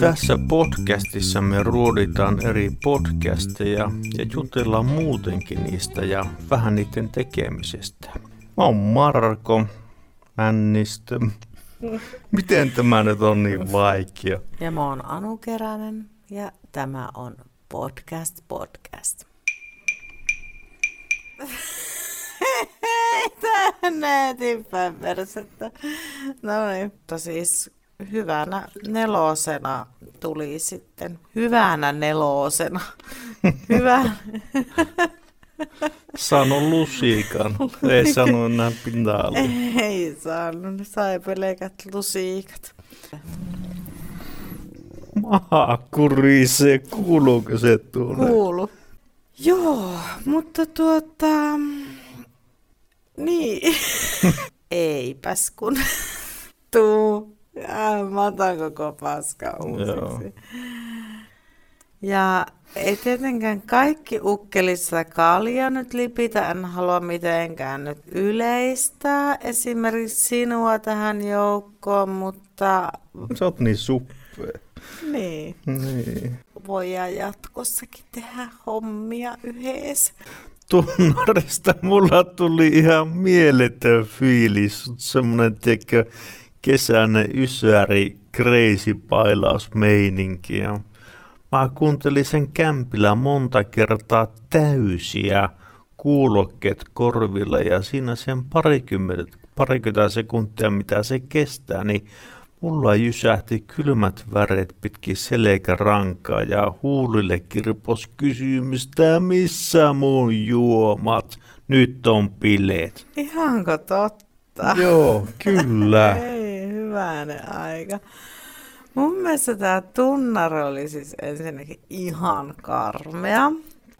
Tässä podcastissa me ruoditaan eri podcasteja ja jutellaan muutenkin niistä ja vähän niiden tekemisestä. Mä oon Marko Männistö. Miten tämä nyt on niin vaikea? Ja mä oon Anu Keränen ja tämä on Podcast Podcast. Tänne eteenpäin persettä. No niin, mutta siis hyvänä nelosena tuli sitten. Hyvänä nelosena. Hyvä. Sano lusikan. Ei sano enää pinta Ei saanut, sai pelkät lusikat. Maha kurisee, kuuluuko se tuonne? Kuulu. Joo, mutta tuota... Niin. Eipäs kun tuu. Ja, mä otan koko paska uusiksi. Joo. Ja ei tietenkään kaikki ukkelissa kalja nyt lipitä, en halua mitenkään nyt yleistää esimerkiksi sinua tähän joukkoon, mutta Sä oot niin suppea. niin, Niin. voidaan jatkossakin tehdä hommia yhdessä. Tunnarista mulla tuli ihan mieletön fiilis. Semmonen, tiedätkö, kesäinen ysäri crazy pailausmeininki. Ja mä kuuntelin sen kämpillä monta kertaa täysiä kuulokkeet korvilla ja siinä sen parikymmentä, parikymmentä sekuntia, mitä se kestää, niin mulla jysähti kylmät väret pitkin selkärankaa ja huulille kirpos kysymystä, missä mun juomat? Nyt on bileet. Ihanko totta? Joo, kyllä. Ei, hyvänen aika. Mun mielestä tämä tunnar oli siis ensinnäkin ihan karmea.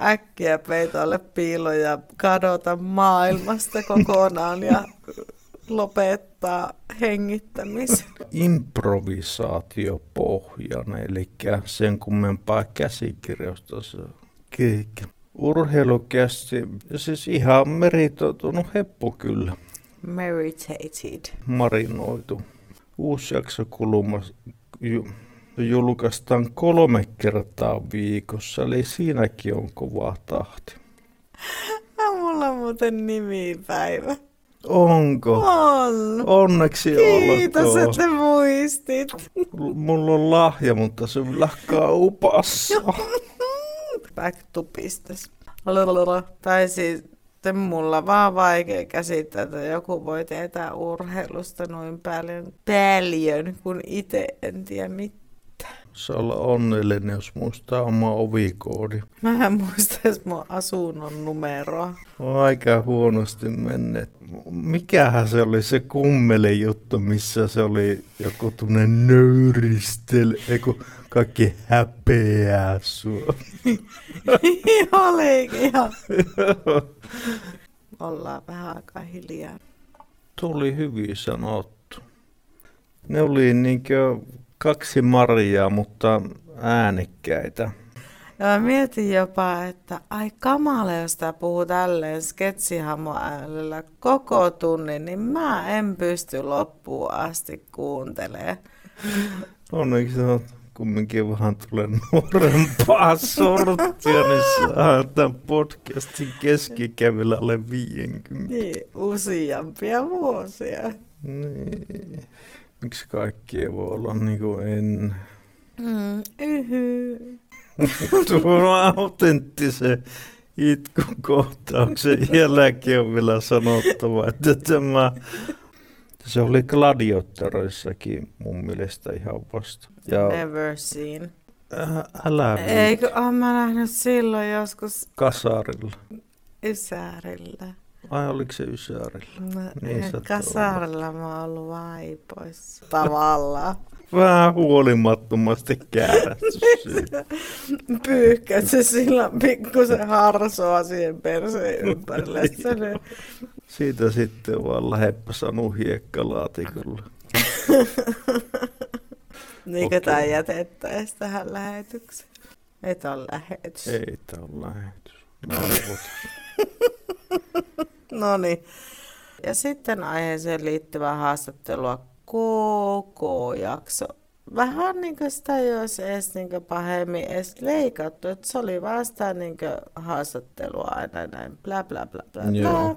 Äkkiä peitolle piilo ja kadota maailmasta kokonaan ja lopettaa hengittämisen. Improvisaatiopohjainen, eli sen kummempaa käsikirjoista se on. Keikkä. Urheilukästi, siis ihan meritoitunut heppu kyllä, Meritated. marinoitu. Uusi jakso kulumassa ju, julkaistaan kolme kertaa viikossa, eli siinäkin on kova tahti. Ah, mulla on muuten nimipäivä. Onko? On. Onneksi Kiitos, olkoon. että muistit. Mulla on lahja, mutta se lähkää upassa. Back to business. Lalalala. Tai siis sitten mulla vaan vaikea käsittää, että joku voi tietää urheilusta noin paljon, paljon kun itse en tiedä mitään. Se olla onnellinen, jos muistaa oma ovikoodi. Mä en muista edes mun asunnon numeroa. On aika huonosti menneet. Mikähän se oli se kummeli juttu, missä se oli joku tunne nöyristel, eiku kaikki häpeää sua. Olikin ihan. Ollaan vähän aika hiljaa. Tuli hyvin sanottu. Ne oli niinkö kaksi Mariaa, mutta äänekkäitä. Ja mä mietin jopa, että ai kamala, jos tää puhuu tälleen sketsihamoäänellä koko tunnin, niin mä en pysty loppuun asti kuuntelemaan. Onneksi sä oot kumminkin vähän tulee nuorempaa sorttia, niin saa tämän podcastin keskikävillä alle 50. Niin, useampia vuosia. Niin. Miksi kaikki ei voi olla niin kuin ennen? Mm. Tuon autenttisen itkukohtauksen jälkeen on vielä sanottava, että tämä se oli gladiatorissakin mun mielestä ihan vasta. Ja Never seen. äh, älä Eikö oon mä nähnyt silloin joskus kasarilla. Ysärillä? Ai oliko se Ysärillä? No, Niin, niin, kasarilla mä oon ollut vaipoissa. Tavallaan. Vähän huolimattomasti käärätty. Pyyhkät se sillä pikkusen harsoa siihen perseen ympärille. Se nyt Siitä sitten vaan läheppä sanu hiekkalaatikolla. Niin Okei. kuin tämä jätettäisiin tähän lähetykseen. Et ole lähetys. Ei tää on lähetys. Nauhoitus. No niin. Ja sitten aiheeseen liittyvää haastattelua koko jakso. Vähän niin kuin sitä ei olisi edes niin pahemmin edes leikattu. Että se oli vaan sitä niin haastattelua aina näin bla bla bla bla. bla.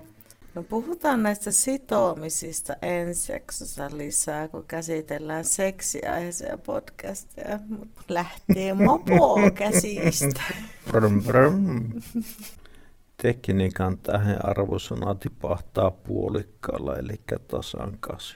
No puhutaan näistä sitoumisista ensi jaksossa lisää, kun käsitellään seksiaiheisia podcasteja. Mutta lähtee mopo käsistä. Brum, brum. Tekniikan tähän arvosana tipahtaa puolikkaalla, eli tasan kasi.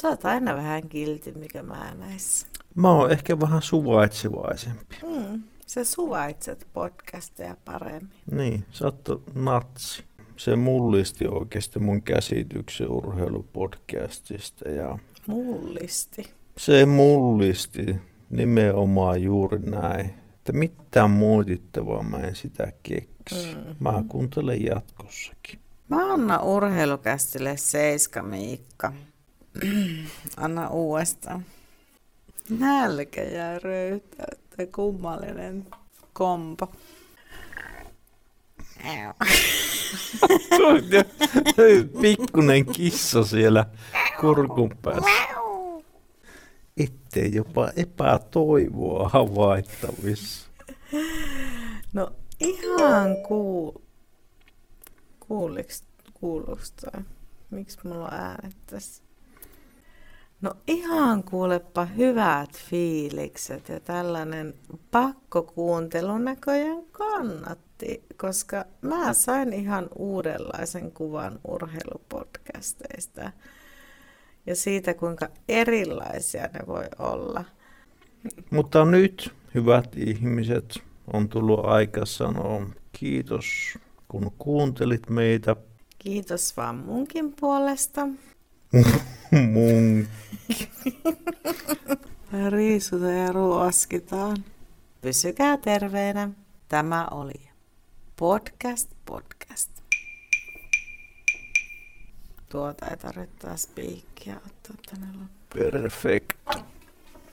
Sä oot aina vähän kilti, mikä mä näissä. Mä oon ehkä vähän suvaitsevaisempi. Mm, sä suvaitset podcasteja paremmin. Niin, sä oot natsi se mullisti oikeasti mun käsityksen urheilupodcastista. Ja mullisti? Se mullisti nimenomaan juuri näin. Että mitään muotittavaa mä en sitä keksi. Mm. Mä kuuntelen jatkossakin. Mä annan urheilukästille seiska Miikka. Anna uudestaan. Nälkä ja röytä, kummallinen kompo. Pikkunen kissa siellä kurkun päässä. Ettei jopa epätoivoa havaittavissa. No ihan kuul... Kuuliks, kuulostaa? Miksi mulla on äänet tässä? No ihan kuulepa hyvät fiilikset ja tällainen pakkokuuntelu näköjään kannatti, koska mä sain ihan uudenlaisen kuvan urheilupodcasteista ja siitä, kuinka erilaisia ne voi olla. Mutta nyt, hyvät ihmiset, on tullut aika sanoa kiitos, kun kuuntelit meitä. Kiitos vaan munkin puolesta. Munkki. Riisuta ja ruoskitaan. Pysykää terveenä. Tämä oli Podcast Podcast. Tuota ei tarvitse spiikkiä ottaa tänne loppuun. Perfect.